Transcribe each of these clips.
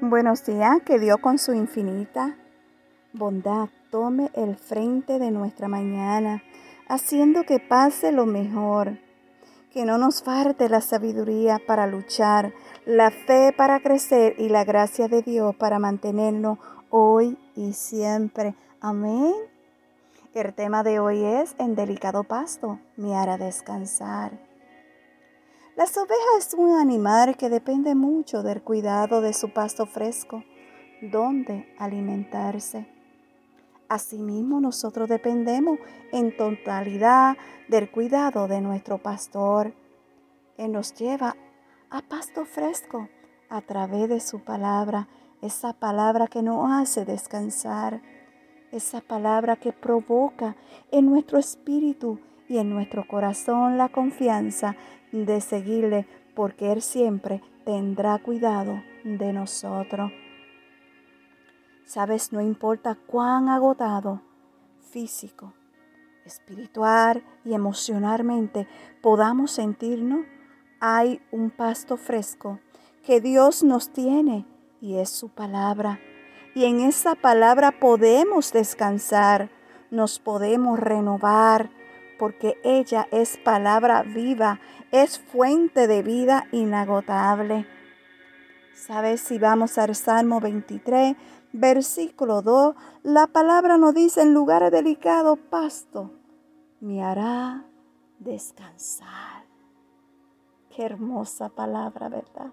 Buenos días, que Dios con su infinita bondad tome el frente de nuestra mañana, haciendo que pase lo mejor, que no nos falte la sabiduría para luchar, la fe para crecer y la gracia de Dios para mantenernos hoy y siempre. Amén. El tema de hoy es en delicado pasto me hará descansar. Las ovejas es un animal que depende mucho del cuidado de su pasto fresco, donde alimentarse. Asimismo, nosotros dependemos en totalidad del cuidado de nuestro pastor. Él nos lleva a pasto fresco a través de su palabra, esa palabra que nos hace descansar, esa palabra que provoca en nuestro espíritu y en nuestro corazón la confianza de seguirle porque Él siempre tendrá cuidado de nosotros. Sabes, no importa cuán agotado físico, espiritual y emocionalmente podamos sentirnos, hay un pasto fresco que Dios nos tiene y es su palabra. Y en esa palabra podemos descansar, nos podemos renovar, porque ella es palabra viva, es fuente de vida inagotable. ¿Sabes? Si vamos al Salmo 23, versículo 2, la palabra nos dice en lugares delicados, pasto, me hará descansar. Qué hermosa palabra, ¿verdad?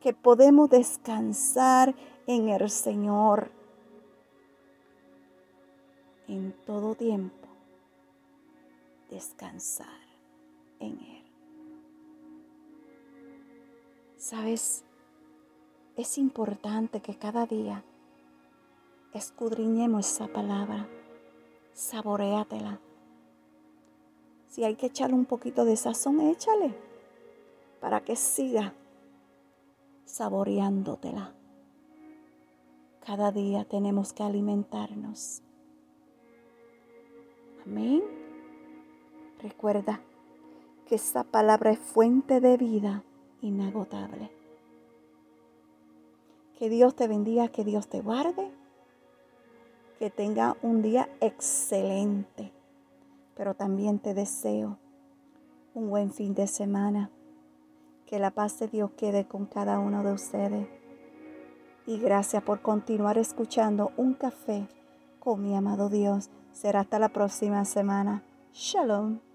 Que podemos descansar en el Señor en todo tiempo descansar en Él. Sabes, es importante que cada día escudriñemos esa palabra, saboreatela. Si hay que echarle un poquito de sazón, échale para que siga saboreándotela. Cada día tenemos que alimentarnos. Amén. Recuerda que esa palabra es fuente de vida inagotable. Que Dios te bendiga, que Dios te guarde, que tenga un día excelente. Pero también te deseo un buen fin de semana. Que la paz de Dios quede con cada uno de ustedes. Y gracias por continuar escuchando un café con mi amado Dios. Será hasta la próxima semana. Shalom.